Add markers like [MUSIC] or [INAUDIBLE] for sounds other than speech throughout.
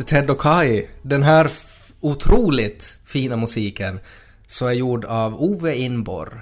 till Ted och Kai. Den här otroligt fina musiken så är gjord av Ove Inborg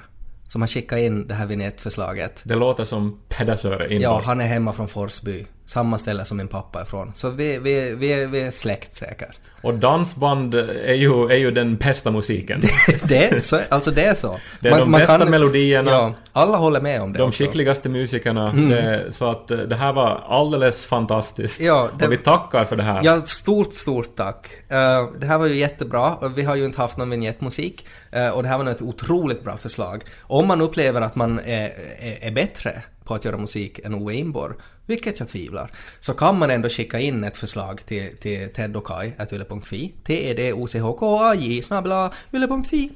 som har skickat in det här vignettförslaget. Det låter som Pedersöre inborg. Ja, han är hemma från Forsby. Samma ställe som min pappa är från. Så vi, vi, vi, är- vi är släkt säkert. Och dansband är ju, är ju den bästa musiken. [LAUGHS] Det är så, alltså det är så. Det är de bästa melodierna. Ja, alla håller med om det De också. skickligaste musikerna. Det, så att eh, det här var alldeles fantastiskt. Ja, det- Och vi tackar för det här. Ja, stort, stort tack. Eh, det här var ju jättebra. Vi har ju inte haft någon vignettmusik. eh, och det här var ett otroligt bra förslag. Om man upplever att man är, är, är bättre på att göra musik än Ove Inborg, vilket jag tvivlar, så kan man ändå skicka in ett förslag till, till teddokaj.yle.fi, t-e-d-o-c-h-k-a-j snabla yle.fi.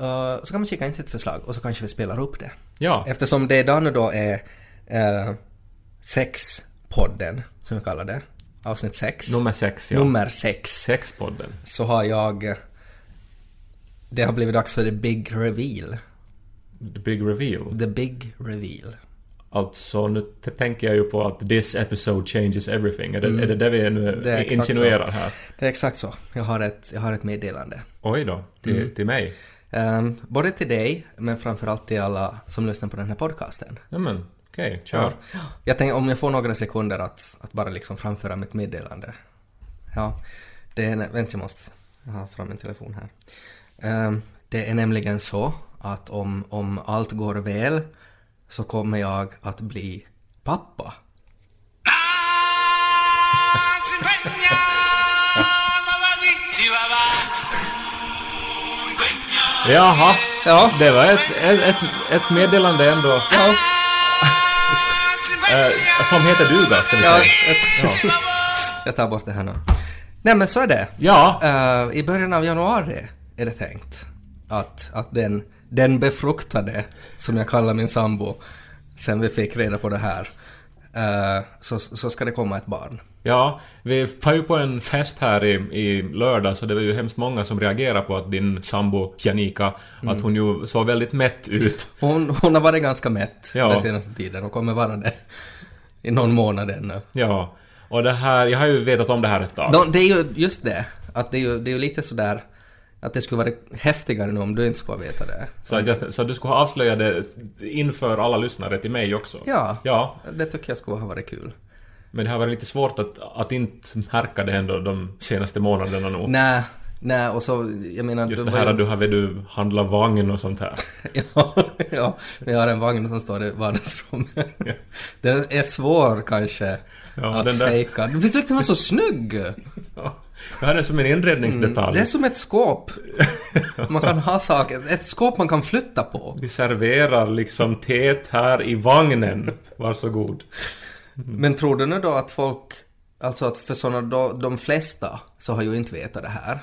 Uh, så kan man skicka in sitt förslag och så kanske vi spelar upp det. Ja. Eftersom det idag nu då är uh, sexpodden, som vi kallar det, avsnitt sex. Nummer sex, ja. Nummer sex. Sexpodden. Så har jag... Det har blivit dags för the big reveal. The Big Reveal. The big reveal. Alltså, nu tänker jag ju på att this episode changes everything. Är det är det, det vi nu Mm. Det insinuerar så. här? Det är exakt så. Jag har ett, jag har ett meddelande. Oj då, till, Mm. till mig? Um, både till dig, men framförallt till alla som lyssnar på den här podcasten. Ja men, okej, kör. Jag tänker om jag får några sekunder att, att bara liksom framföra mitt meddelande. Ja, det är... Vänta, jag måste... Jag har fram min telefon här. Ehm, det är nämligen så att om, om allt går väl så kommer jag att bli pappa. Jaha, Ja. det var ett, ett, ett, meddelande ändå. Ja, Eh, som heter duga, ska vi ja, säga. ett, jag tar bort det här nu. Nej men så är det. Ja, Eh, I början av januari är det tänkt att, att den, den befruktade, som jag kallar min sambo, sen vi fick reda på det här, eh, så, så ska det komma ett barn. ja, vi var ju på en fest här i, i lördag så det var ju hemskt många som reagerade på att din sambo Janika, Mm. att hon ju såg väldigt mätt ut. Hon, hon har varit ganska mätt Ja. den senaste tiden och kommer vara det i någon månad ännu. Ja, och det här, jag har ju vetat om det här ett tag. Nå, det är ju just det, att det är ju, det är ju lite sådär att det skulle vara häftigare nu om du inte skulle veta det. Så att, jag, så att du skulle ha avslöjat det inför alla lyssnare till mig också. Ja, Ja, det tycker jag skulle ha varit kul. men det har varit lite svårt att, att inte märka det ändå de senaste månaderna nog. Nej, nej och så, jag menar... Just det här att du har du handlat vagn och sånt här. [LAUGHS] ja, ja, vi har en vagn som står i vardagsrummet. Den är svår kanske Ja, att den där- fejka. Vi tyckte den var så snygg! [LAUGHS] Ja, det här är som en inredningsdetalj. Det är som ett skåp. Man kan ha saker, ett skåp man kan flytta på. Vi serverar liksom teet här i vagnen. Varsågod. Men tror du nu då att folk, alltså att för sådana då, de flesta så har ju inte vetat det här.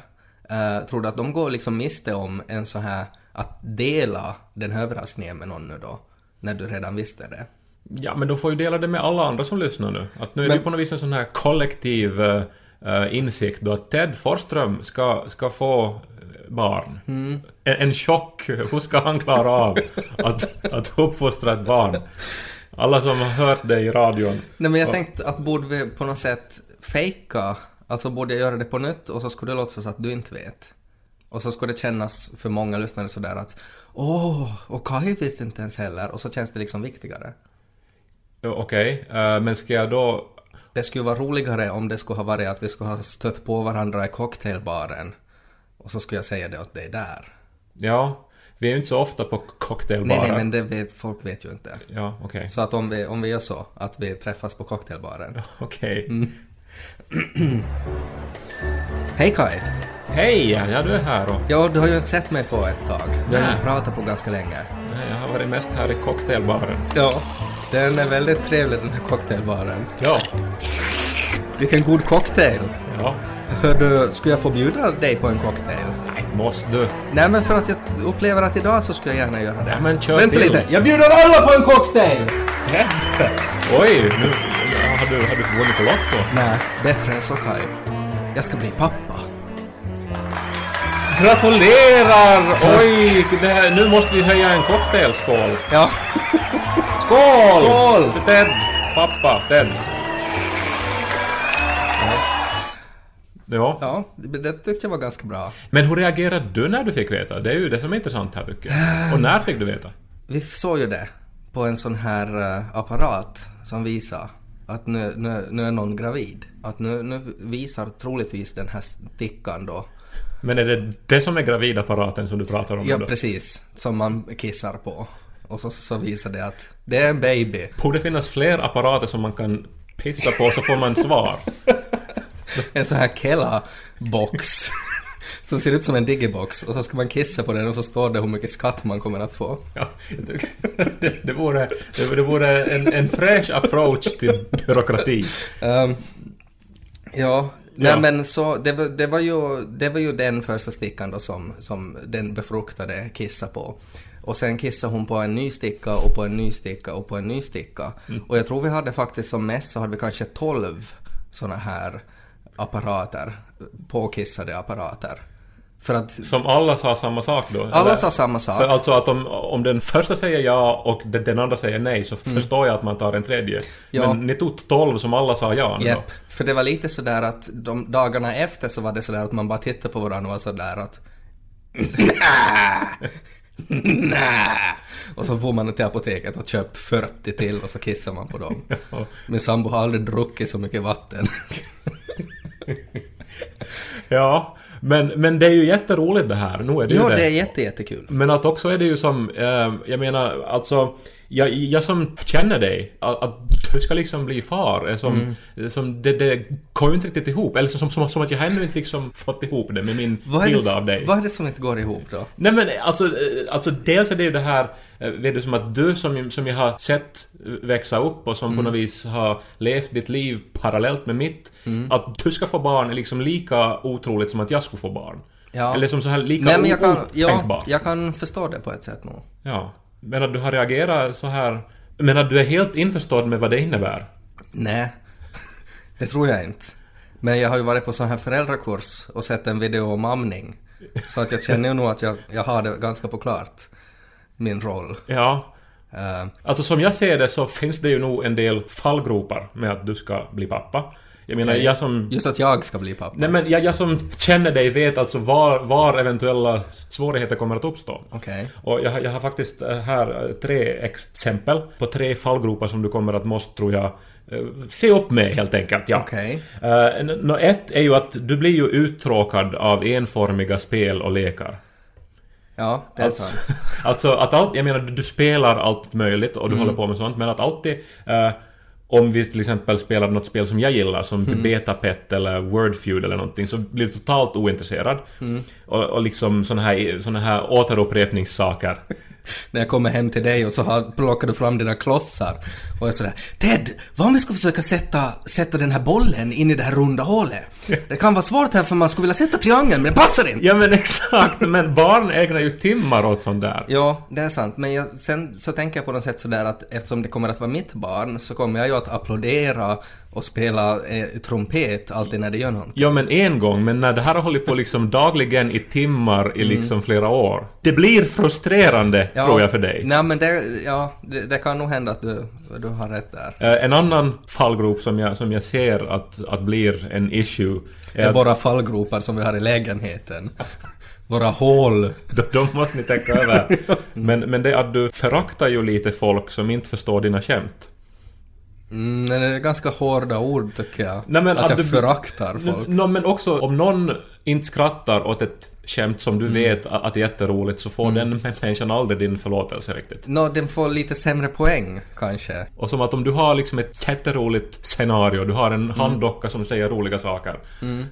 Eh, tror du att de går liksom miste om en så här, att dela den här överraskningen med någon nu då? När du redan visste det. Ja, men de får ju dela det med alla andra som lyssnar nu. Att nu är Men- det på något vis en sån här kollektiv eh, insikt då att Ted Forsström ska, ska få eh, barn. Mm. En, en chock. [LAUGHS] Hur ska han klara av att, att uppfostra ett barn? Alla som har hört det i radion. Nej men jag Och- tänkte att borde vi på något sätt fejka, alltså borde jag göra det på nytt och så skulle det låtsas att du inte vet. Och så skulle det kännas för många lyssnare sådär att åh, och Kai visste inte ens heller och så känns det liksom viktigare. Okej, eh, men ska jag då... Det skulle vara roligare om det skulle ha varit att vi skulle ha stött på varandra i cocktailbaren och så skulle jag säga det åt dig där. Ja, vi är ju inte så ofta på cocktailbarer. Nej, nej, men det vet, folk vet ju inte. Ja, okej. Så att om vi, om vi gör så, att vi träffas på cocktailbaren. Okej. Mm. Hej Kai! Hej! Ja, du är här och... Ja, du har ju inte sett mig på ett tag. Vi har ju inte pratat på ganska länge. Nej, jag har varit mest här i cocktailbaren. Ja. Den är väldigt trevlig den här cocktailbaren. Ja. Vilken god cocktail! Ja. Hör du, skulle jag få bjuda dig på en cocktail? Nej, måste du. Nej men för att jag upplever att idag så skulle jag gärna göra det. Ja, men kör Vänta till. lite, jag bjuder alla på en cocktail! Ted! Oj, nu har du, har du vunnit på Lotto. Nej, bättre än så Kai. Jag ska bli pappa. Gratulerar! Oj, det här, nu måste vi höja en cocktailskål. Ja. [LAUGHS] Skål! Skål! För Ted! Pappa, Ted. Ja. Ja, det tyckte jag var ganska bra. Men hur reagerade du när du fick veta? Det är ju det som är intressant här tycker jag. Och när fick du veta? Vi såg ju det på en sån här eh, apparat som visar att nu, nu, nu är någon gravid. Att nu, nu visar troligtvis den här stickan då. Men är det det som är gravidapparaten som du pratar om Ja, då? precis. Som man kissar på. Och så, så visar det att det är en baby. Borde finnas fler apparater som man kan pissa på så får man svar. [LAUGHS] En sån här Kela-box. [LAUGHS] som ser ut som en digibox. Och så ska man kissa på den och så står det hur mycket skatt man kommer att få. Ja, det, det vore, det, det vore en, en fräsch approach till byråkrati. Ehm, ja, Ja. Nej, men så det, var- det, var ju, det var ju den första stickan då som, som den befruktade kissade på. Och sen kissade hon på en ny sticka och på en ny sticka och på en ny sticka. Och jag tror vi hade faktiskt som mest så hade vi kanske 12 såna här apparater, påkissade apparater. För att Som alla sa samma sak då? alla eller? sa samma sak. För alltså att om, om den första säger ja och den, andra säger nej så förstår jag att man tar en tredje. Mm. Ja. Men ni tog 12 som alla sa ja? Japp, för det var lite sådär att de dagarna efter så var det sådär att man bara tittade på varandra och var sådär att [LAUGHS] [LAUGHS] Nä! Och så får man till apoteket och köpt 40 till och så kissar man på dem. [LAUGHS] Ja. Min sambo har aldrig druckit så mycket vatten. [LAUGHS] Ja, men, men det är ju jätteroligt det här. Nu är det Jo, ju det. det är jätte, jättekul. Men att också är det ju som, eh, jag menar alltså, jag, jag som känner dig, att, att du ska liksom bli far, är som, Mm. som det, det går ju inte riktigt ihop. Eller som, som, som att jag ännu inte liksom fått ihop det med min Vad bild det, av dig. vad är det som inte går ihop då? Nej men alltså, eh, alltså dels är det ju det här, eh, vet du, som att du som, som jag har sett växa upp och som Mm. på något vis har levt ditt liv parallellt med mitt, att du ska få barn är liksom lika otroligt som att jag skulle få barn. Ja. Eller som så här lika Nej, men jag kan, ja, otänkbart. jag kan förstå det på ett sätt nog. Ja. Men att du har reagerat så här... Men att du är helt införstådd med vad det innebär? Nej, [LAUGHS] det tror jag inte. Men jag har ju varit på sån här föräldrakurs och sett en video om amning. Så att jag känner ju nog att jag, jag har det ganska på klart, min roll. Ja. Eh, Alltså som jag ser det så finns det ju nog en del fallgropar med att du ska bli pappa. Jag menar, jag som... just att jag ska bli pappa. Nej men jag, jag som känner dig vet alltså var, var eventuella svårigheter kommer att uppstå. Okej. Och jag, har- jag har faktiskt eh, här eh, tre exempel på tre fallgropar som du kommer att måste, tror jag, eh, se upp med helt enkelt. Ja. Okej. Eh, nå ett är ju att du blir ju uttråkad av enformiga spel och lekar. Ja, det är Alltså, sant. [LAUGHS] alltså att allt, jag menar du, spelar allt möjligt och du håller på med sånt men att alltid eh, om vi till exempel spelar något spel som jag gillar som Betapet eller Wordfeud eller någonting så blir du totalt ointresserad. Och, och liksom såna här, såna här återupprepningssaker. [LAUGHS] När jag kommer hem till dig och så har, plockar du fram dina klossar och är sådär Ted, vad om vi ska försöka sätta, sätta den här bollen in i det här runda hålet? Det kan vara svårt här för man skulle vilja sätta triangeln men det passar inte! Ja men exakt, men barn ägnar ju timmar åt sånt där. Ja, det är sant. Men jag, sen så tänker jag på något sätt sådär att eftersom det kommer att vara mitt barn så kommer jag ju att applådera och spela eh, trumpet alltid när det gör någonting. Ja men en gång, men när det här har hållit på liksom dagligen i timmar i liksom flera år. Det blir frustrerande, tror jag för dig. Nej men det, ja, det, det kan nog hända att du, du har rätt där. Eh, En annan fallgrop som jag, som jag ser att, att blir en issue Det är är att våra fallgropar som vi har i lägenheten. [LAUGHS] Våra hål. de, de måste ni tänka över. [LAUGHS] Men, men det är att du föraktar ju lite folk som inte förstår dina skämt. Mm, det är ganska hårda ord tycker jag. Nej, men att, att jag föraktar folk. Nå, men också om någon inte skrattar åt ett skämt som Mm. du vet att att är jätteroligt så får den [LAUGHS] människan aldrig din förlåtelse riktigt. Nå, den får lite sämre poäng kanske. Och som att om du har liksom ett jätteroligt scenario, du har en handdocka som säger roliga saker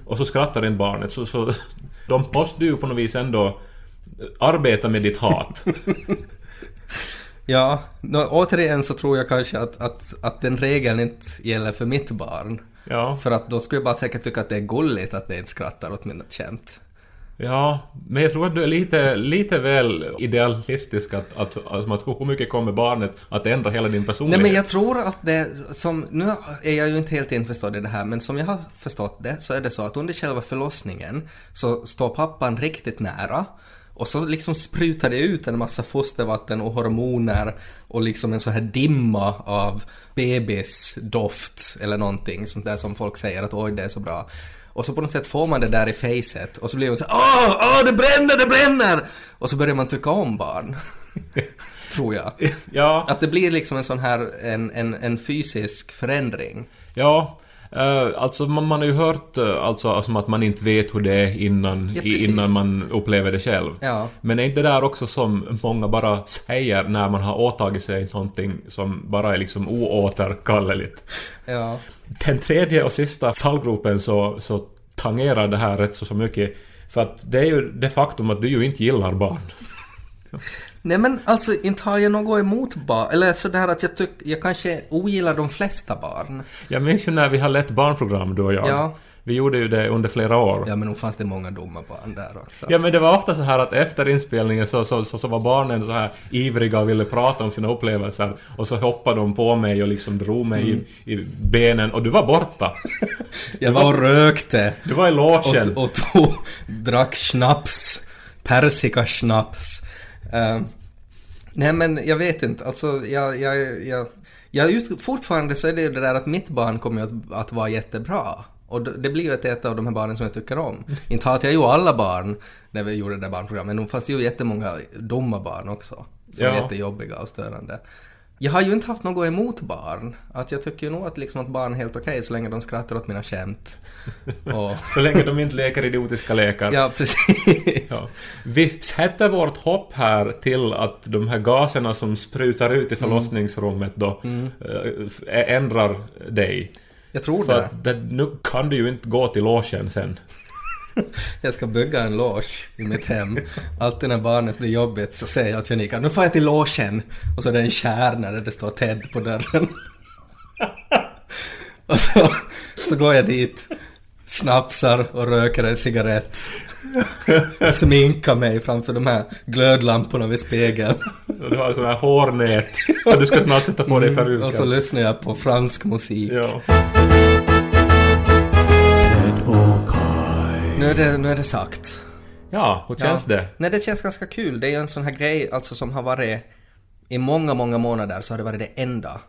och så skrattar inte barnet så, så [LAUGHS] då måste du ju på något vis ändå arbeta med ditt hat. [LAUGHS] Ja, nå, återigen så tror jag kanske att, att, att den regeln inte gäller för mitt barn. Ja, För att då skulle jag bara säkert tycka att det är gulligt att det inte skrattar åt mina skämt. ja, men jag tror att du är lite, lite väl idealistisk att, att, att, att hur mycket kommer barnet att ändra hela din Nej personlighet? men jag tror att det som, nu är jag ju inte helt införstådd i det här, men som jag har förstått det så är det så att under själva förlossningen så står pappan riktigt nära och så liksom sprutar det ut en massa fostervatten och hormoner och liksom en sån här dimma av bebisdoft eller någonting sånt där som folk säger att oj det är så bra. Och så på något sätt får man det där i facet och så blir man så åh, åh, det bränner, det bränner! Och så börjar man tycka om barn. [LAUGHS] Tror jag. Ja, Att det blir liksom en sån här, en, en, en fysisk förändring. ja. Eh, alltså man, man har ju hört uh, alltså, alltså att man inte vet hur det är innan, Ja, innan man upplever det själv. Ja. Men är inte det där också som många bara säger när man har åtagit sig någonting som bara är liksom oåterkalleligt? Ja. Den tredje och sista fallgropen så, så tangerar det här rätt så, så mycket. För att det är ju det faktum att du ju inte gillar barn. [LAUGHS] Nej men alltså inte har jag något emot barn, eller sådär att jag tycker, jag kanske ogillar de flesta barn. Jag minns ju när vi har lett barnprogram du och jag. Ja. Vi gjorde ju det under flera år. Ja men nog fanns det många dumma barn där också. Ja men det var ofta så här att efter inspelningen så, så, så, så var barnen så här ivriga och ville prata om sina upplevelser och så hoppade de på mig och liksom drog mig Mm. i, i benen och du var borta. [LAUGHS] Jag var och rökte. Du var i logen. Och, och tog, drack snaps. Persikaschnaps. Uh, nej men jag vet inte, alltså jag... jag, jag, jag ut, fortfarande så är det ju det där att mitt barn kommer att, att vara jättebra. Och det blir ju ett, ett av de här barnen som jag tycker om. Inte hatar jag ju alla barn när vi gjorde det där barnprogrammet, men det fanns ju jättemånga dumma barn också. Som är Ja. jättejobbiga och störande. Jag har ju inte haft något emot barn. Att jag tycker ju nog att, liksom att barn är helt okej så länge de skrattar åt mina skämt. [LAUGHS] Och, Så länge de inte leker idiotiska lekar. ja, precis. Ja. Vi sätter vårt hopp här till att de här gaserna som sprutar ut i förlossningsrummet då äh, ändrar dig. Jag tror För det. att det, nu kan du ju inte gå till logen sen. [LAUGHS] Jag ska bygga en loge i mitt hem. Alltid när barnet blir jobbigt så säger jag till Janika, nu får jag till logen. Och så är det en kärna där det står Ted på dörren. [LAUGHS] Och så, så går jag dit, snapsar och röker en cigarett. [LAUGHS] Sminkar mig framför de här glödlamporna vid spegeln. Och du har sån här hårnät. För du ska snart sätta på dig peruken. Och så lyssnar jag på fransk musik. Ja. Nu, är det, nu är det sagt. ja, hur känns Ja. det? Nej, det känns ganska kul. Det är ju en sån här grej alltså som har varit... I många, många månader så har det varit det enda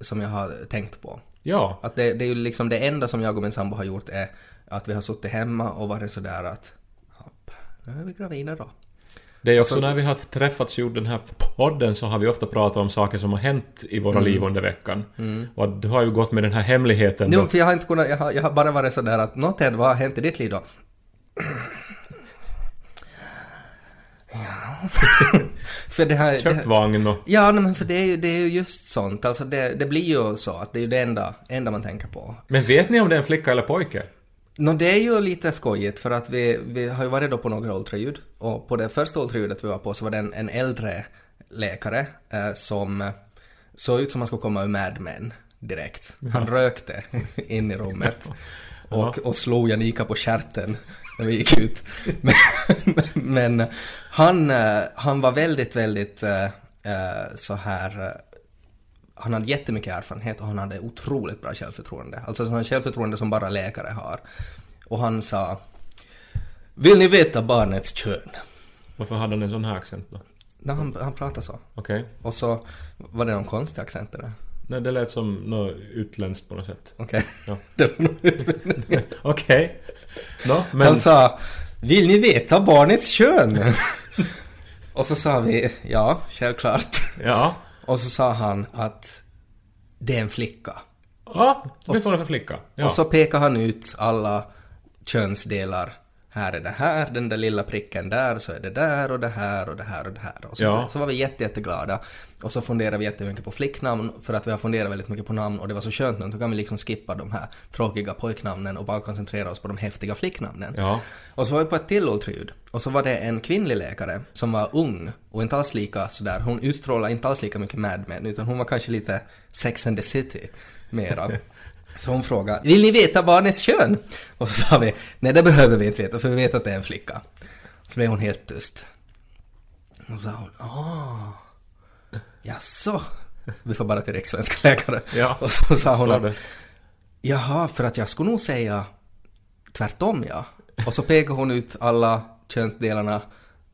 som jag har tänkt på. Ja. Att det, det är ju liksom det enda som jag och min sambo har gjort är att vi har suttit hemma och varit sådär att hopp, nu är vi gravida då. Det är också när vi har träffats och gjort den här podden så har vi ofta pratat om saker som har hänt i våra liv under veckan. Och du har ju gått med den här hemligheten då. Jo, för jag har inte kunnat, jag har, jag har bara varit sådär att nå Ted, vad har hänt i ditt liv då? Ja. [LAUGHS] för det här... Köpt vagn och... Ja, men för det är, ju, det är ju just sånt. Alltså det, det blir ju så att det är ju det enda, enda man tänker på. Men vet ni om det är en flicka eller pojke? Nå, det är ju lite skojigt för att vi, vi har ju varit då på några ultraljud och på det första ultraljudet vi var på så var det en, en äldre läkare eh, som såg ut som han skulle komma ur Mad Men direkt. Han rökte [LAUGHS] in i rummet och, och slog Janika på stjärten när vi gick ut. [LAUGHS] Men, men han, eh, han var väldigt, väldigt eh, eh, så här eh, han hade jättemycket erfarenhet och han hade otroligt bra självförtroende. Alltså sådant självförtroende som bara läkare har. Och han sa Vill ni veta barnets kön? Varför hade han en sån här accent då? Nej, han, han pratade så. Okej. Och så var det någon konstig accent där. Nej, det lät som något utländskt på något sätt. Okej. Ja. [LAUGHS] [LAUGHS] Okej. Nå, men... Han sa Vill ni veta barnets kön? [LAUGHS] och så sa vi Ja, självklart. Ja. Och så sa han att det är en flicka. Ja, vad får det för flicka? Ja. Och så pekar han ut alla könsdelar. Här är det här, den där lilla pricken där, så är det där och det här och det här och det här. Och så, Ja. så var vi jätte, jätteglada. Och så funderade vi jättemycket på flicknamn, för att vi har funderat väldigt mycket på namn och det var så skönt nu, då kan vi liksom skippa de här tråkiga pojknamnen och bara koncentrera oss på de häftiga flicknamnen. Ja. Och så var vi på ett till ultraljud. Och så var det en kvinnlig läkare som var ung och inte alls lika sådär, hon utstrålade inte alls lika mycket Mad Men, utan hon var kanske lite Sex and the City mera. [LAUGHS] Så hon frågade, vill ni veta barnets kön? Och så sa vi, nej det behöver vi inte veta för vi vet att det är en flicka. Så blev hon helt tyst. Och så sa hon, ah, jaså? Vi får bara till rikssvenska läkare. Ja. Och så sa hon att. Jaha, för att jag skulle nog säga tvärtom ja. Och så pekade hon ut alla könsdelarna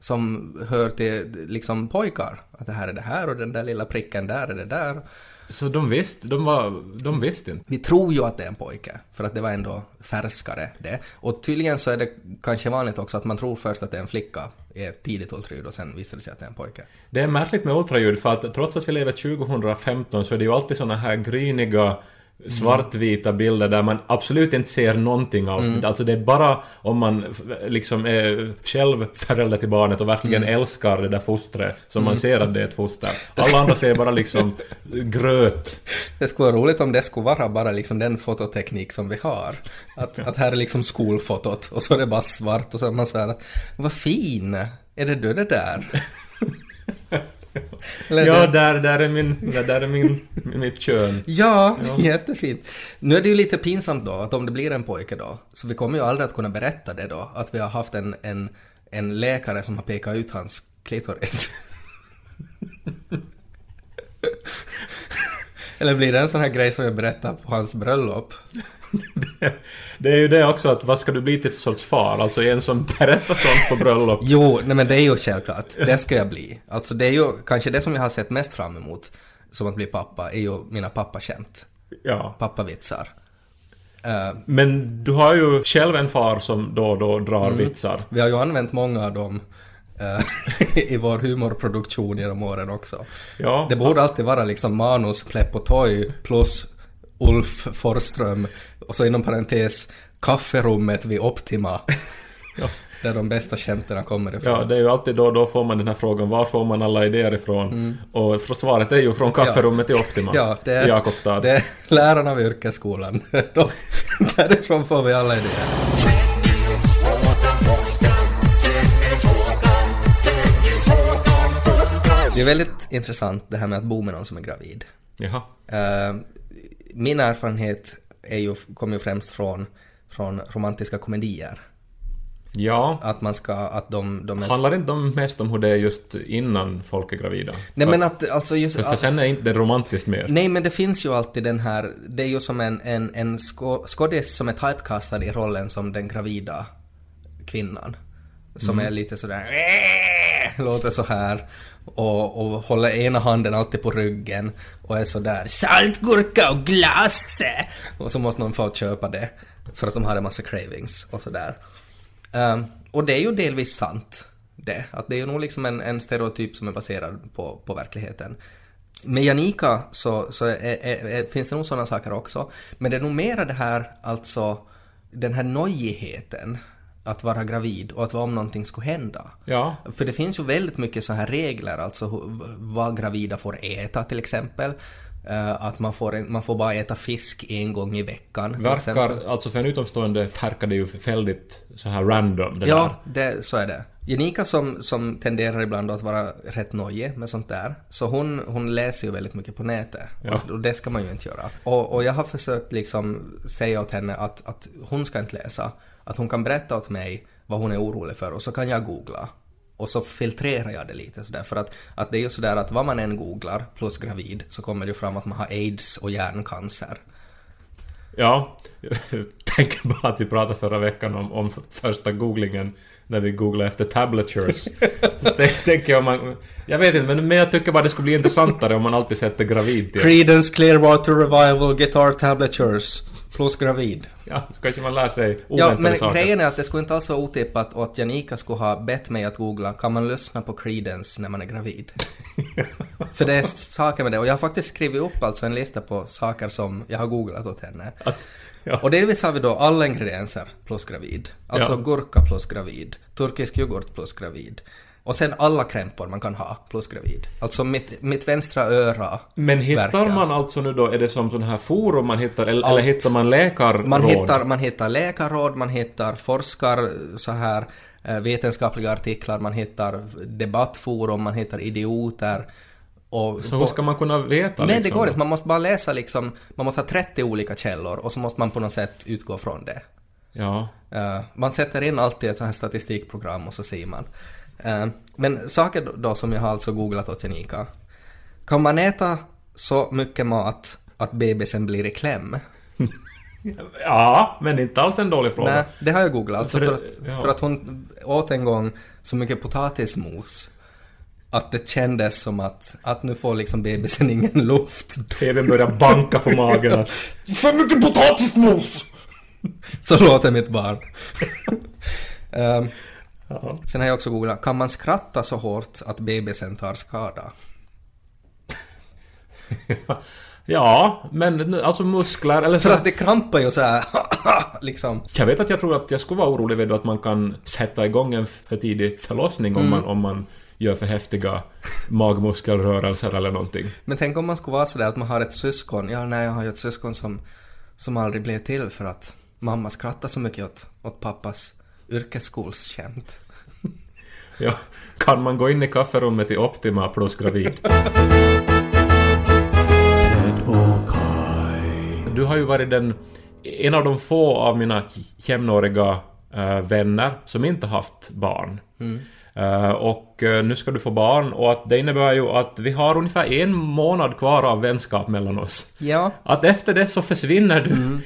som hör till liksom pojkar. Att det här är det här och den där lilla pricken där är det där. Så de visste, de var, de visste inte. Vi tror ju att det är en pojke, för att det var ändå färskare det. Och tydligen så är det kanske vanligt också att man tror först att det är en flicka i ett tidigt ultraljud och sen visar det sig att det är en pojke. Det är märkligt med ultraljud för att trots att vi lever 2015 så är det ju alltid såna här gryniga svartvita bilder där man absolut inte ser någonting av mm. Alltså det är bara om man liksom är själv förälder till barnet och verkligen mm. älskar det där fostret som mm. man ser att det är ett foster. Alla andra ser bara liksom gröt. Det skulle vara roligt om det skulle vara bara liksom den fototeknik som vi har. Att, att här är liksom skolfotot och så är det bara svart och så är man såhär vad fin! Är det du det där? [LAUGHS] ja, där, där är, min, där är min, mitt kön. Ja, ja, jättefint. Nu är det ju lite pinsamt då, att om det blir en pojke då, så vi kommer ju aldrig att kunna berätta det då, att vi har haft en, en, en läkare som har pekat ut hans klitoris. [LAUGHS] Eller blir det en sån här grej som jag berättar på hans bröllop? Det är ju det också att vad ska du bli till för sorts far? Alltså en som berättar sånt på bröllop. Jo, nej men det är ju självklart. Det ska jag bli. Alltså det är ju kanske det som jag har sett mest fram emot som att bli pappa är ju mina pappaskämt. Ja. Pappavitsar. Uh, men du har ju själv en far som då och då drar mm. vitsar. Vi har ju använt många av dem uh, [LAUGHS] i vår humorproduktion genom åren också. Ja. Det borde alltid vara liksom manus, Plepp och Toy plus Ulf Forström och så inom parentes kafferummet vid Optima. [LAUGHS] ja. Där de bästa skämten kommer ifrån. Ja, det är ju alltid då då får man den här frågan var får man alla idéer ifrån? Mm. Och svaret är ju från kafferummet ja. i Optima ja, det är, i Jakobstad. Det är lärarna vid yrkesskolan. [LAUGHS] Därifrån får vi alla idéer. Det är väldigt intressant det här med att bo med någon som är gravid. Jaha. Uh, min erfarenhet är ju, kommer ju främst från, från romantiska komedier. Ja. Att man ska, att de... de är... Handlar inte de mest om hur det är just innan folk är gravida? Nej men att alltså just... För, för sen är inte det romantiskt mer. Nej men det finns ju alltid den här, det är ju som en, en, en skådis som är typecastad i rollen som den gravida kvinnan. Som mm. är lite sådär låter så här och, och håller ena handen alltid på ryggen och är sådär saltgurka och glass! Och så måste någon få köpa det för att de har en massa cravings och sådär. Um, och det är ju delvis sant det, att det är ju nog liksom en, en stereotyp som är baserad på, på verkligheten. Med Janika så, så är, är, är, finns det nog sådana saker också, men det är nog mera det här, alltså den här nojigheten att vara gravid och att vad om någonting skulle hända. Ja. För det finns ju väldigt mycket så här regler, alltså vad gravida får äta till exempel. Uh, att man får, man får bara äta fisk en gång i veckan. Verkar, alltså för en utomstående verkar det ju väldigt så här random det Ja, det, så är det. Jenika som, som tenderar ibland att vara rätt nojig med sånt där, så hon, hon läser ju väldigt mycket på nätet. Ja. Och, och, det ska man ju inte göra. Och, och jag har försökt liksom säga åt henne att, att hon ska inte läsa. Att hon kan berätta åt mig vad hon är orolig för och så kan jag googla. Och så filtrerar jag det lite sådär för att, att det är ju sådär att vad man än googlar plus gravid så kommer det ju fram att man har aids och hjärncancer. Ja, [LAUGHS] jag tänker bara att vi pratade förra veckan om, om första googlingen när vi googlade efter tablatures. Så [LAUGHS] tänker jag man... Jag vet inte, men, men jag tycker bara det skulle bli intressantare om man alltid sätter gravid till. Creedence Clearwater Revival Guitar Tablatures. Plus gravid. Ja, så kanske man lär sig Ja, men saker. grejen är att det skulle inte alls vara otippat och att Janika skulle ha bett mig att googla kan man lyssna på Creedence när man är gravid? [LAUGHS] För det är saker med det och jag har faktiskt skrivit upp alltså en lista på saker som jag har googlat åt henne. Att, ja. Och delvis har vi då alla ingredienser plus gravid. Alltså ja. gurka plus gravid, turkisk yoghurt plus gravid. Och sen alla krämpor man kan ha plus gravid. Alltså mitt, mitt vänstra öra Men hittar verkar. man alltså nu då, är det som sådana här forum man hittar, eller, eller hittar man läkarråd? Man hittar, man hittar läkarråd, man hittar forskar, så här eh, vetenskapliga artiklar, man hittar debattforum, man hittar idioter. Och så hur ska man kunna veta? Nej, liksom? det går inte. Man måste bara läsa liksom, man måste ha 30 olika källor och så måste man på något sätt utgå från det. Ja. Uh, man sätter in alltid ett sånt här statistikprogram och så ser man. Eh, men saker då som jag har alltså googlat åt Janika. Kan man äta så mycket mat att bebisen blir i kläm? [LAUGHS] Ja, men inte alls en dålig fråga. Nej, det har jag googlat. Alltså För att, ja. för att hon åt en gång så mycket potatismos att det kändes som att, att nu får liksom bebisen [LAUGHS] ingen luft. TVn börjar banka på magen. [LAUGHS] För mycket potatismos! Så låter mitt barn. Ehm, Ja. sen har jag också googlat, kan man skratta så hårt att bebisen tar skada? [LAUGHS] Ja, men alltså muskler eller så... För att det krampar ju så här [LAUGHS] liksom. Jag vet att jag tror att jag skulle vara orolig vid att man kan sätta igång en för tidig förlossning om, man, om man gör för häftiga magmuskelrörelser eller någonting. Men tänk om man skulle vara sådär att man har ett syskon. Ja, nej, jag har ju ett syskon som, som aldrig blev till för att mamma skrattar så mycket åt, åt pappas yrkesskolskämt. [LAUGHS] Ja, kan man gå in i kafferummet i Optima plus gravid? Du har ju varit den, en av de få av mina jämnåriga eh, vänner som inte haft barn. Eh, och eh, nu ska du få barn och att det innebär ju att vi har ungefär en månad kvar av vänskap mellan oss. Ja, Att efter det så försvinner du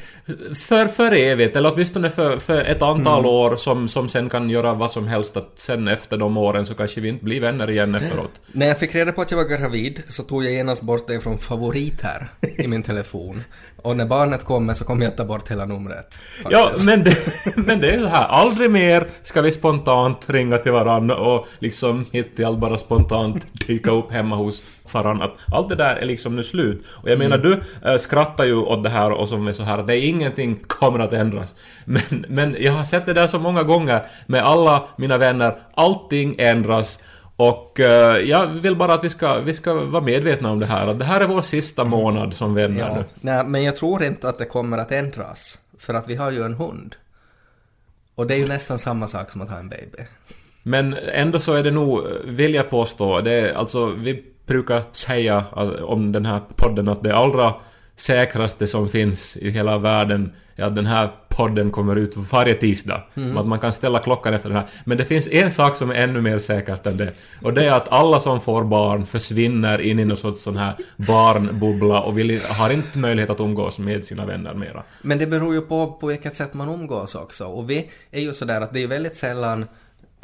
för, för evigt, eller åtminstone för, för ett antal år som, som sen kan göra vad som helst. Att sen efter de åren så kanske vi inte blir vänner igen efteråt. när jag fick reda på att jag var gravid så tog jag genast bort det från favoriter i min telefon. Och när barnet kommer så kommer jag ta bort hela numret. Ja, faktiskt. men det, [LAUGHS] men det är så här. Aldrig mer ska vi spontant ringa till varandra och liksom mitt i allt bara spontant dyka upp hemma hos varandra. Att Allt det där är liksom nu slut. Och jag menar, du äh, skrattar ju åt det här och som är så här att det är ingenting kommer att ändras. [LAUGHS] Men, men jag har sett det där så många gånger med alla mina vänner. Allting ändras. Och eh, jag vill bara att vi ska, vi ska vara medvetna om det här. Att det här är vår sista månad som vänner Ja. nu. Nej, men jag tror inte att det kommer att ändras. För att vi har ju en hund. Och det är ju nästan samma sak som att ha en baby. Men ändå så är det nog, vill jag påstå, det är alltså, vi brukar säga att- om den här podden att det allra säkraste som finns i hela världen är att den här podden kommer ut varje tisdag. Att man kan ställa klockan efter den här. Men det finns en sak som är ännu mer säkert än det. Och det är att alla som får barn försvinner in i någon sorts sån här barnbubbla och vill, har inte möjlighet att umgås med sina vänner mera. Men det beror ju på på vilket sätt man umgås också. Och vi är ju sådär att det är väldigt sällan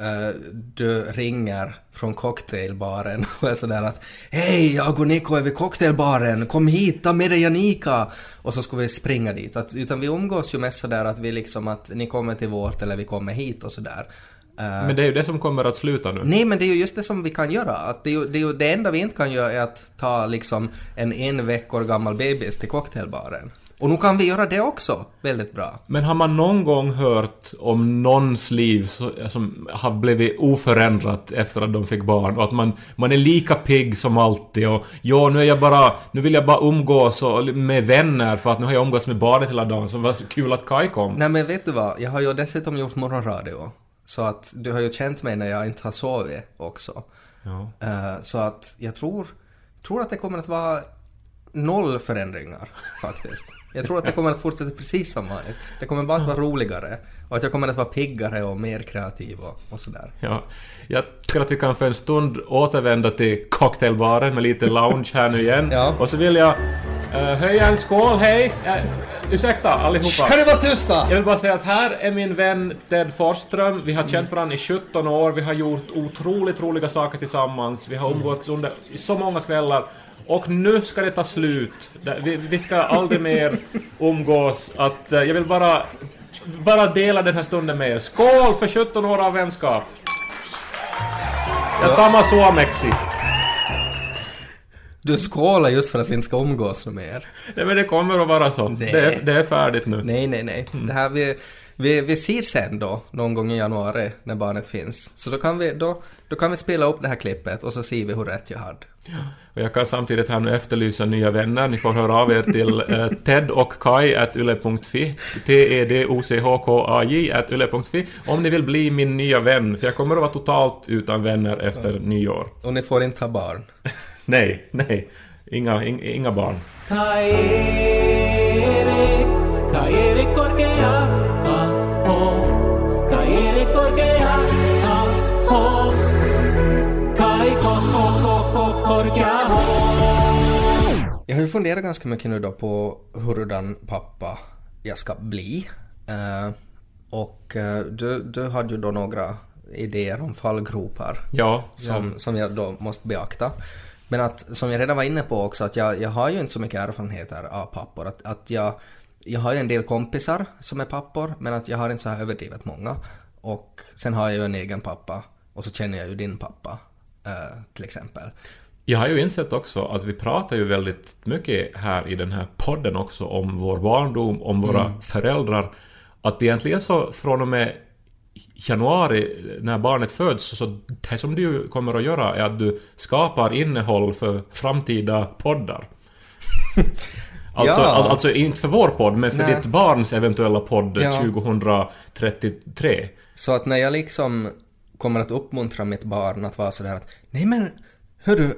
eh, du ringer från cocktailbaren [LAUGHS] och är sådär att Hej, jag och Niko är vid cocktailbaren, kom hit, ta med dig Janika! Och så ska vi springa dit. Att, utan vi umgås ju mest sådär att vi liksom att ni kommer till vårt eller vi kommer hit och sådär. Eh, Men det är ju det som kommer att sluta nu. Nej, men det är ju just det som vi kan göra. Att det, är ju, det, är ju, det enda vi inte kan göra är att ta liksom en en veckor gammal bebis till cocktailbaren. Och nu kan vi göra det också väldigt bra. Men har man någon gång hört om någons liv som har blivit oförändrat efter att de fick barn och att man, man är lika pigg som alltid och ja, nu är jag bara, nu vill jag bara umgås och, med vänner för att nu har jag umgås med barnet hela dagen så vad kul att Kai kom. Nej, men vet du vad? Jag har ju dessutom gjort morgonradio. Så att du har ju känt mig när jag inte har sovit också. Ja. Eh, så att jag tror, tror att det kommer att vara noll förändringar faktiskt. Jag tror att det kommer att fortsätta precis som vanligt. Det kommer bara att vara roligare och att jag kommer att vara piggare och mer kreativ och, och sådär. Ja, jag tycker att vi kan för en stund återvända till cocktailbaren med lite lounge här nu igen. Ja. Och så vill jag eh, höja en skål, hej! Uh, ursäkta allihopa. du vara tysta? Jag vill bara säga att här är min vän Ted Forsström. Vi har känt varandra i 17 år. Vi har gjort otroligt roliga saker tillsammans. Vi har umgåtts under så många kvällar. Och nu ska det ta slut. Vi, vi ska aldrig mer umgås. Att, eh, jag vill bara, bara dela den här stunden med er. Skål för 17 år av vänskap! Ja, samma Suomeksi. Du skålar just för att vi inte ska umgås mer. Nej men det kommer att vara så. Det är, det är färdigt nu. Nej, nej, nej. Det här vi, vi, vi ser sen då, någon gång i januari, när barnet finns. Så då kan vi, då, då kan vi spela upp det här klippet och så ser vi hur rätt jag hade. Och jag kan samtidigt här nu efterlysa nya vänner. Ni får höra av er till eh, ted och kai at yle.fi E t-e-d-o-c-h-k-a-j at yle.fi om ni vill bli min nya vän, för jag kommer att vara totalt utan vänner efter nyår. Och ni får inte ha barn. [LAUGHS] Nej, nej. Inga, ing, inga barn. Caere, funderat ganska mycket nu då på hurudan pappa jag ska bli. Eh, och eh, du, du hade ju då några idéer om fallgropar Ja, som, som jag då måste beakta. Men att, som jag redan var inne på också, att jag, jag har ju inte så mycket erfarenheter av pappor. Att, att jag, jag har ju en del kompisar som är pappor, men att jag har inte så här överdrivet många. Och sen har jag ju en egen pappa, och så känner jag ju din pappa, eh, till exempel. Jag har ju insett också att vi pratar ju väldigt mycket här i den här podden också om vår barndom, om våra föräldrar. Att egentligen så från och med januari när barnet föds, så det som du kommer att göra är att du skapar innehåll för framtida poddar. [LAUGHS] Alltså, Ja. al- alltså inte för vår podd, men för Nej. ditt barns eventuella podd Ja. 2033. Så att när jag liksom kommer att uppmuntra mitt barn att vara sådär att Nej men, hörru,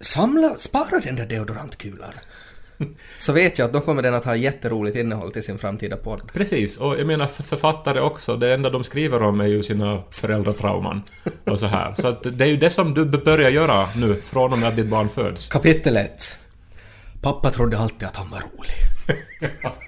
samla, spara den där deodorantkulan. [LAUGHS] Så vet jag att då kommer den att ha jätteroligt innehåll till sin framtida podd. Precis, och jag menar för- författare också, det enda de skriver om är ju sina föräldratrauman och så här. Så att det är ju det som du börjar göra nu från och med att ditt barn föds. Kapitel 1. Pappa trodde alltid att han var rolig. [LAUGHS]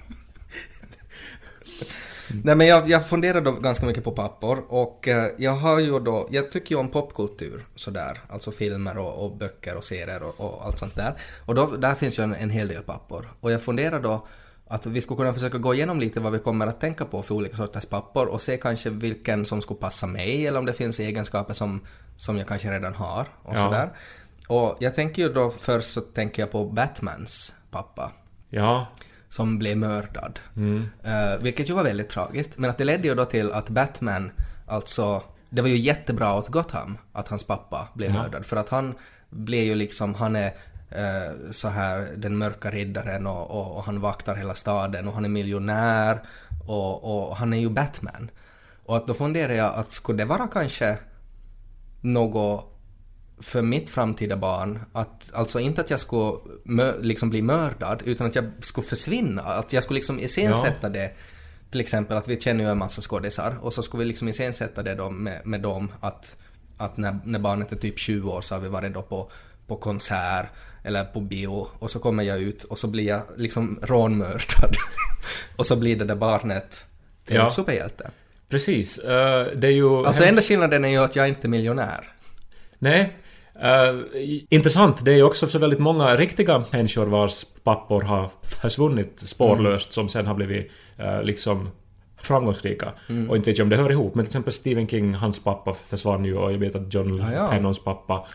Nej men jag, jag funderar då ganska mycket på pappor och eh, jag har ju då, jag tycker ju om popkultur sådär, alltså filmer och, och böcker och serier och, och allt sånt där. Och då, där finns ju en, en hel del pappor. Och jag funderar då att vi skulle kunna försöka gå igenom lite vad vi kommer att tänka på för olika sorters pappor och se kanske vilken som skulle passa mig eller om det finns egenskaper som, som jag kanske redan har och Ja. sådär. Och jag tänker ju då först så tänker jag på Batmans pappa Ja, som blev mördad. Eh, vilket ju var väldigt tragiskt. Men att det ledde ju då till att Batman, alltså, det var ju jättebra åt Gotham att hans pappa blev mördad. För att han blev ju liksom, han är eh, så här den mörka riddaren och, och, och han vaktar hela staden och han är miljonär och, och han är ju Batman. Och att då funderar jag att skulle det vara kanske något för mitt framtida barn, att, alltså inte att jag skulle mö, liksom bli mördad, utan att jag skulle försvinna. Att jag skulle liksom iscensätta det, till exempel att vi känner ju en massa skådisar, och så skulle vi liksom iscensätta det då med, med dem att, att när, när barnet är typ 20 år så har vi varit då på, på konsert eller på bio, och så kommer jag ut och så blir jag liksom rånmördad. [LAUGHS] och så blir det där barnet till Ja. en superhjälte. precis. Eh, det är ju... Alltså enda skillnaden är ju att jag inte är miljonär. Nej. Eh, intressant, det är ju också så väldigt många riktiga människor vars pappor har försvunnit spårlöst som sen har blivit eh, liksom framgångsrika. Och inte vet jag om det hör ihop, men till exempel Stephen King, hans pappa försvann ju och jag vet att John Ah, ja. Lennons pappa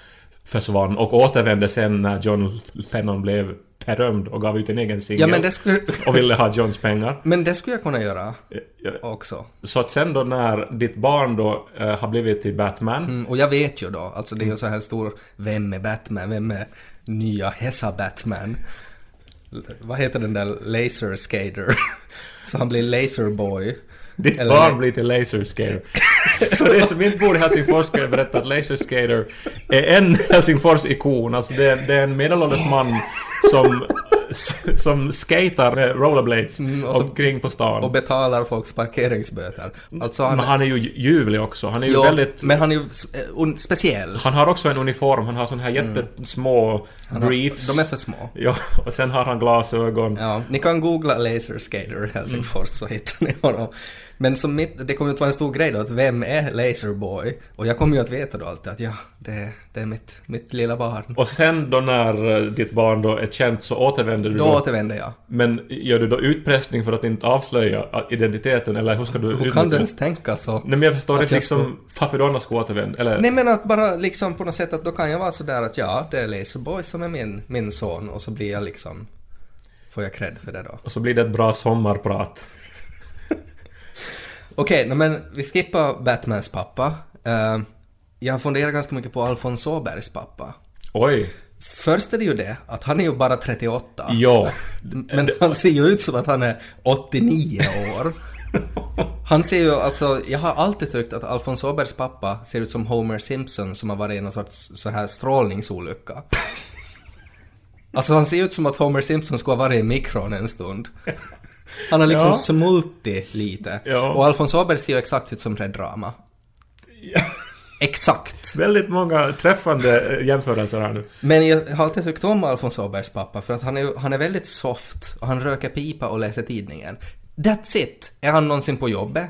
försvann och återvände sen när John Lennon blev berömd och gav ut en egen singel Ja men det skulle, och ville ha Johns pengar. [LAUGHS] men det skulle jag kunna göra också. Så att sen då när ditt barn då eh, har blivit till Batman Mm, och jag vet ju då, alltså det är ju så här stor, vem är Batman, vem är nya Hessa Batman? Vad heter den där laser skater? [LAUGHS] så han blir laserboy. Ditt Eller barn blir till Laser Skater. [LAUGHS] För det som inte bor i Helsingfors ska jag berätta att Laser Skater är en Helsingfors-ikon. Alltså det är, det är en medelålders man som, som skater med rollerblades Mm, och omkring på stan. Och betalar folks parkeringsböter. Alltså han, Men han är ju ljuvlig också. Han är ju Jo, väldigt... men han är ju eh, speciell. Han har också en uniform. Han har sån här jättesmå Mm. Han har- briefs. De är för små. Ja, och sen har han glasögon. Ja, ni kan googla Laser Skater Helsingfors så hittar ni honom. Men som mitt, det kommer ju att vara en stor grej då att vem är Laserboy? Och jag kommer ju att veta då alltid att ja, det, det är mitt, mitt lilla barn. Och sen då när eh, ditt barn då är känt så återvänder du Då då. återvänder jag. Men gör du då utpressning för att inte avslöja identiteten eller hur ska du... Hur kan du ens tänka så? Nej men jag förstår inte liksom varför du annars ska återvända. Eller... Nej men att bara liksom på något sätt att då kan jag vara sådär att ja, det är Laserboy som är min, min son och så blir jag liksom... Får jag cred för det då? Och så blir det ett bra sommarprat. [LAUGHS] Okej, nej, men vi skippar Batmans pappa. Uh, jag funderar ganska mycket på Alfons Åbergs pappa. Oj. Först är det ju det att han är ju bara 38. Ja. [LAUGHS] Men han ser ju ut som att han är 89 år. [LAUGHS] Han ser ju alltså, jag har alltid tyckt att Alfons Åbergs pappa ser ut som Homer Simpson som har varit i någon sorts så här strålningsolycka. Alltså han ser ut som att Homer Simpson skulle ha varit i mikron en stund. Han har liksom Ja. smultit lite. Ja. Och Alfons Åberg ser ju exakt ut som Red Rama. Exakt. Väldigt många träffande eh, jämförelser här nu. Men jag har alltid tyckt om Alfons Åbergs pappa för att han är, han är väldigt soft och han röker pipa och läser tidningen. That's it. Är han någonsin på jobbet?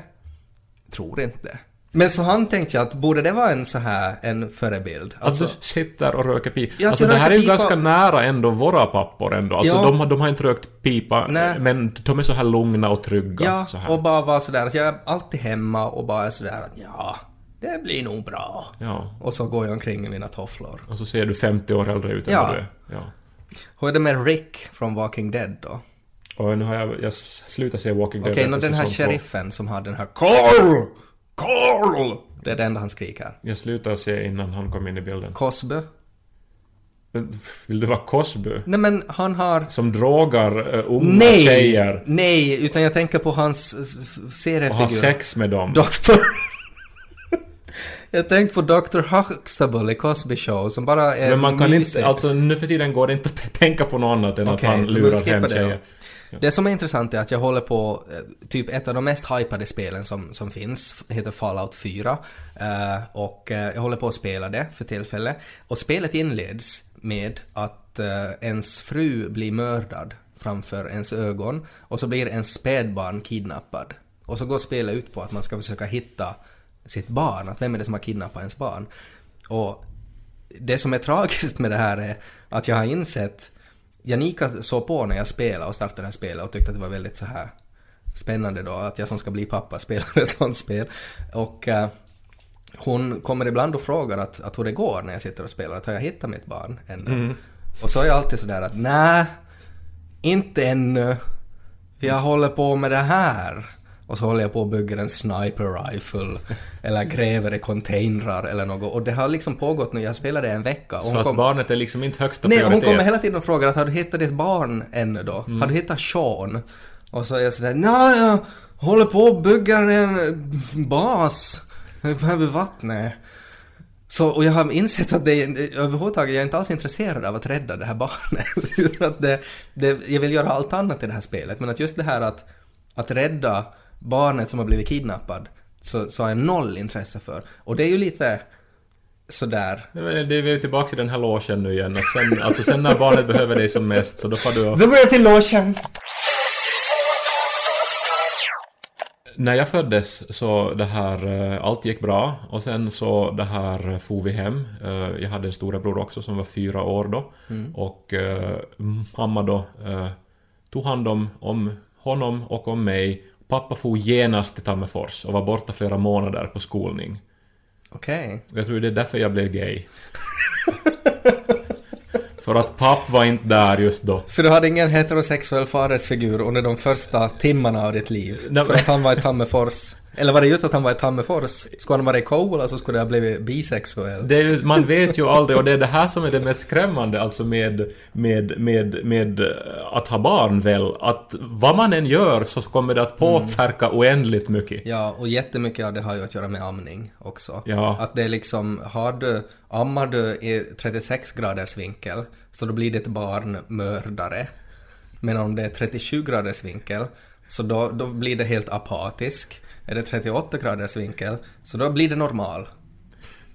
Tror inte. Men så han tänkte jag att borde det vara en så här, en förebild? Att du sitter och röker pipa. Ja, alltså det här är ju pipa. ganska nära ändå våra pappor ändå. Alltså Ja. de, de har inte rökt pipa, Nej. men de är så här lugna och trygga. Ja, så och bara vara sådär att jag är alltid hemma och bara är sådär att ja, det blir nog bra. Ja. Och så går jag omkring i mina tofflor. Och så ser du 50 år äldre ut än Ja. vad du är. Ja. Hur är det med Rick från Walking Dead då? Och nu har jag, jag slutat se Walking Dead Okej, okay, den här säsong två. sheriffen som har den här Carl! Carl! Det är det enda han skriker. Jag slutade se innan han kom in i bilden. Cosby? Vill du vara Cosby? Nej men han har... Som drogar uh, unga Nej! tjejer Nej, utan jag tänker på hans s- s- och seriefigur. har sex med dem. Doktor... jag tänkte på Dr. Huxtable i Cosby Show som bara är Men man kan mysig. inte, alltså nu för tiden går det inte att tänka på något annat än Okej, att han lurar hem tjejer. Det som är intressant är att jag håller på, eh, typ ett av de mest hypade spelen som, som finns, heter Fallout 4. Eh, och eh, jag håller på att spela det för tillfället. Och spelet inleds med att ens fru blir mördad framför ens ögon och så blir ens spädbarn kidnappad. Och så går spelet ut på att man ska försöka hitta sitt barn, att vem är det som har kidnappat ens barn? Och det som är tragiskt med det här är att jag har insett Janika såg på när jag spelade och startade det här spelet och tyckte att det var väldigt så här spännande då att jag som ska bli pappa [LAUGHS] spelar ett sånt spel. Och eh, hon kommer ibland och frågar att, att hur det går när jag sitter och spelar, att har jag hittat mitt barn ännu? Och så är jag alltid sådär att nej, inte ännu. Jag håller på med det här. Och så håller jag på och bygger en sniper rifle. eller gräver i containrar eller något. Och det har liksom pågått nu, jag spelade en vecka. Och Så att kom- barnet är liksom inte högsta Nej, hon prioritet. kommer hela tiden och frågar att har du hittat ditt barn ännu då? Har du hittat Sean? Och så är jag sådär, nej jag håller på och bygger en bas över vattnet. Så, och jag har insett att det är, överhuvudtaget, jag är inte alls intresserad av att rädda det här barnet. [LAUGHS] Att det, det, jag vill göra allt annat i det här spelet, men att just det här att, att rädda barnet som har blivit kidnappad, så, så har jag noll intresse för. Och det är ju lite sådär, Det är är tillbaka i den här logen nu igen. Att sen, alltså sen när barnet behöver dig som mest så då får du och... Då går jag till logen! När jag föddes så det här, eh, allt gick bra och sen så det här eh, for vi hem. Eh, Jag hade en storebror också som var fyra år då. Och eh, mamma då tog hand om, om honom och om mig. Pappa for genast till Tammerfors och var borta flera månader på skolning. Okej. Och Jag tror det är därför jag blev gay. [LAUGHS] För att papp var inte där just då. För du hade ingen heterosexuell fadersfigur under de första timmarna av ditt liv? Nej, för att han var i Tammerfors? Eller var det just att han var i Tammerfors? Skulle han vara i Kouvola så skulle det ha blivit bisexuell? Det ju, man vet ju aldrig och det är det här som är det mest skrämmande alltså med, med, med, med eh, att ha barn väl. Att vad man än gör så kommer det att påverka oändligt mycket. Ja, och jättemycket av det har ju att göra med amning också. Ja. Att det är liksom, har du, ammar du i 36 graders vinkel så då blir ditt barn mördare. Men om det är 37 graders vinkel så då, då blir det helt apatisk. Är det 38 graders vinkel så då blir det normal.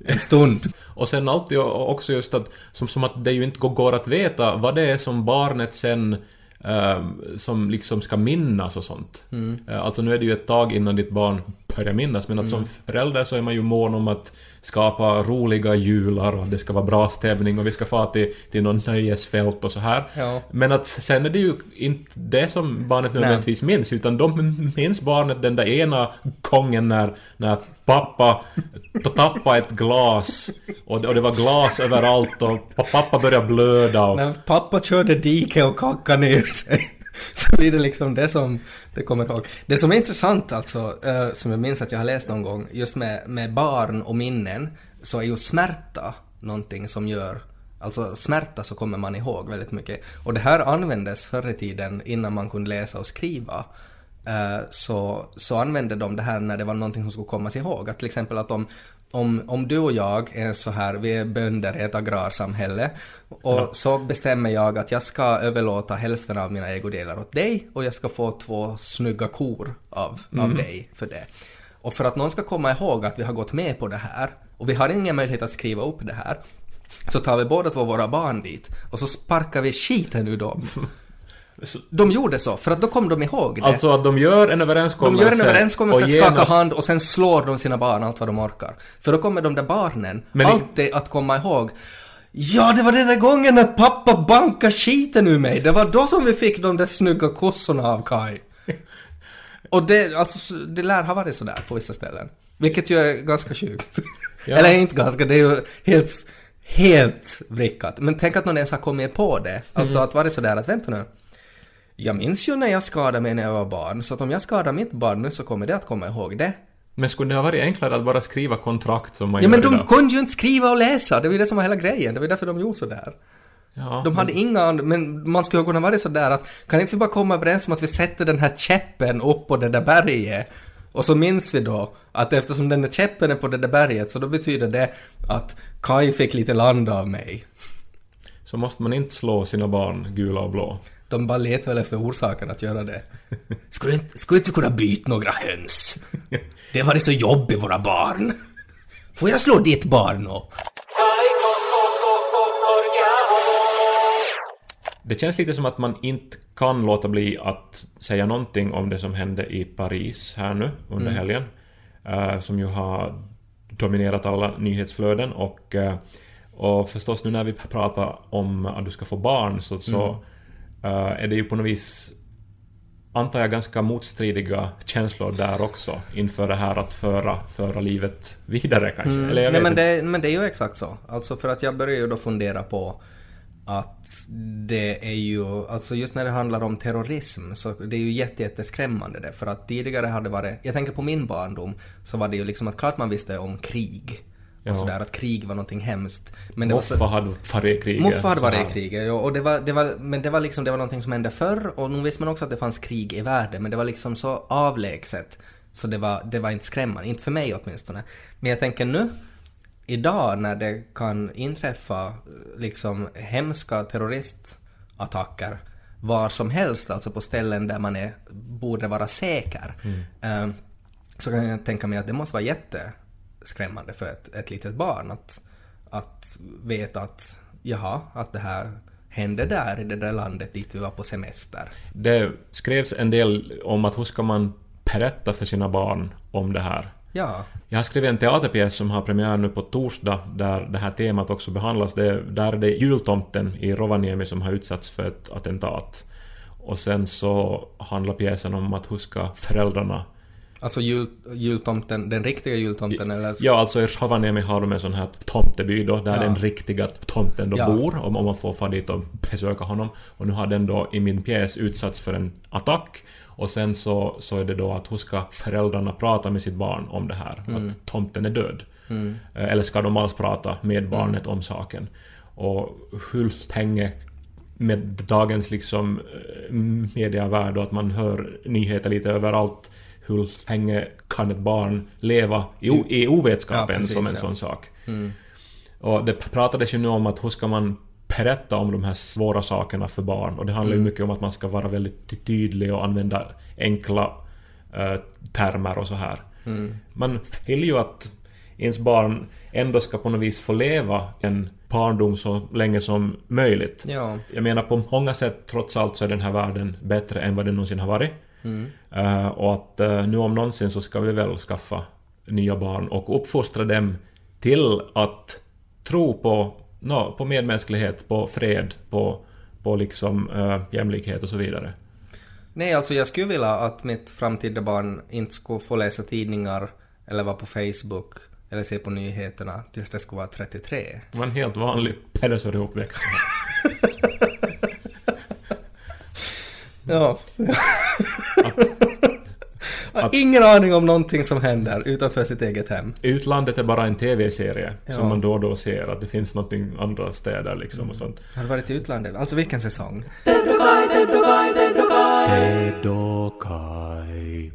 En stund. [LAUGHS] Och sen alltid också just att som, som att det ju inte går- att veta vad det är som barnet sen ehm, som liksom ska minnas och sånt. Eh, Alltså nu är det ju ett tag innan ditt barn börjar minnas men att som förälder så är man ju mån om att skapa roliga jular och det ska vara bra stämning och vi ska få till, till någon nöjesfält och så här. Ja. Men att sen är det ju inte det som barnet nödvändigtvis minns, utan de minns barnet den där ena gången när, när pappa tappade ett glas och det, och det var glas överallt och pa- pappa började blöda och... När pappa körde dike och kackade ner sig [LAUGHS] så blir det liksom det som det kommer ihåg. Det som är intressant alltså, eh, som jag minns att jag har läst någon gång, just med, med barn och minnen, så är ju smärta någonting som gör Alltså smärta så kommer man ihåg väldigt mycket. Och det här användes förr i tiden innan man kunde läsa och skriva. Eh, så, så använde de det här när det var någonting som skulle kommas ihåg. Att till exempel att om, om, om du och jag är så här, vi är bönder i ett agrarsamhälle och så bestämmer jag att jag ska överlåta hälften av mina ägodelar åt dig och jag ska få två snygga kor av, av dig för det. Och för att någon ska komma ihåg att vi har gått med på det här och vi har ingen möjlighet att skriva upp det här så tar vi båda två våra barn dit och så sparkar vi skiten ur dem. [LAUGHS] Så- De gjorde så, för att då kom de ihåg det. Alltså att de gör en de överenskommelse gör en överenskommelse, och skakar genast- hand och sen slår de sina barn allt vad de orkar. För då kommer de där barnen Men i- alltid att komma ihåg Ja, det var den där gången när pappa bankade skiten ur mig. Det var då som vi fick de där snygga kossorna av Kai. [LAUGHS] Och det, alltså, det lär ha varit sådär på vissa ställen. Vilket ju är ganska sjukt. [LAUGHS] Ja. Eller inte ganska, det är ju helt, helt vrickat. Men tänk att någon ens har kommit på det. Alltså Mhm. att vara sådär att vänta nu. Jag minns ju när jag skadade mig när jag var barn, så att om jag skadar mitt barn nu så kommer det att komma ihåg det. Men skulle det ha varit enklare att bara skriva kontrakt som man Ja gör men de idag? kunde ju inte skriva och läsa, det var ju det som var hela grejen, det var därför de gjorde sådär. Ja, De hade inga and- men man skulle kunna vara sådär att kan inte vi bara komma överens om att vi sätter den här käppen upp på det där berget? Och så minns vi då att eftersom den där käppen är på det där berget så då betyder det att Kai fick lite land av mig. Så måste man inte slå sina barn gula och blå. De bara letar väl efter orsaken att göra det. Skulle inte, skulle inte vi kunna byta några höns? Det har varit så jobbigt våra barn. Får jag slå ditt barn då? Det känns lite som att man inte kan låta bli att säga någonting om det som hände i Paris här nu under Mm. helgen. eh, som ju har dominerat alla nyhetsflöden och, eh, och förstås nu när vi pratar om att du ska få barn så, så Mm. Eh, är det ju på något vis antar jag ganska motstridiga känslor där också inför det här att föra, föra livet vidare kanske. Eller jag Mm. Nej vet men det, men det är ju exakt så. Alltså för att jag börjar ju då fundera på att det är ju, alltså just när det handlar om terrorism så det är ju jätte, jätteskrämmande det. För att tidigare hade varit, jag tänker på min barndom, så var det ju liksom att klart man visste om krig. Ja. Och sådär, att krig var någonting hemskt. Men det var så, Moffa hade varit kriget. Moffa hade varit i kriget, ja, och det var, det var, men det var liksom, det var någonting som hände förr och nu visste man också att det fanns krig i världen, men det var liksom så avlägset. Så det var, det var inte skrämmande, inte för mig åtminstone. Men jag tänker nu, idag när det kan inträffa liksom hemska terroristattacker var som helst, alltså på ställen där man är, borde vara säker, eh, så kan jag tänka mig att det måste vara jätteskrämmande för ett, ett litet barn att, att veta att jaha, att det här hände där i det där landet dit vi var på semester. Det skrevs en del om att hur ska man berätta för sina barn om det här. Ja, Jag har skrivit en teaterpjäs som har premiär nu på torsdag där det här temat också behandlas. Det, där är det jultomten i Rovaniemi som har utsatts för ett attentat. Och sen så handlar pjäsen om att hur ska föräldrarna... alltså jul, jultomten, den riktiga jultomten eller så, Ja, alltså i Rovaniemi har de en sån här tomteby då, där Ja. den riktiga tomten då Ja. bor, om, om man får fara dit och besöka honom. Och nu har den då i min pjäs utsatts för en attack. Och sen så, så är det då att hur ska föräldrarna prata med sitt barn om det här? Att tomten är död. Mm. Eh, Eller ska de alls prata med barnet om saken? Och hur länge med dagens liksom eh, mediavärld och att man hör nyheter lite överallt hur länge kan ett barn leva i, i Ja, ovetskapen precis, som en ja. sån sak? Mm. Och det pratades ju nu om att hur ska man berätta om de här svåra sakerna för barn och det handlar Mm. ju mycket om att man ska vara väldigt tydlig och använda enkla eh, termer och så här. Mm. Man vill ju att ens barn ändå ska på något vis få leva en barndom så länge som möjligt. Ja. Jag menar på många sätt trots allt så är den här världen bättre än vad den någonsin har varit. Eh, och att eh, nu om någonsin så ska vi väl skaffa nya barn och uppfostra dem till att tro på, nå, på medmänsklighet, på fred, på, på liksom eh, jämlikhet och så vidare. Nej, alltså jag skulle vilja att mitt framtida barn inte skulle få läsa tidningar eller vara på Facebook eller se på nyheterna tills det skulle vara 33. Det var en helt vanlig [LAUGHS] pedagogikuppväxt. [LAUGHS] Ja. [LAUGHS] Har Ingen aning om någonting som händer utanför sitt eget hem. Utlandet är bara en TV-serie Ja. som man då och då ser att det finns någonting andra städer liksom och sånt. Har du varit i utlandet? Alltså vilken säsong? Ted och Kai, Ted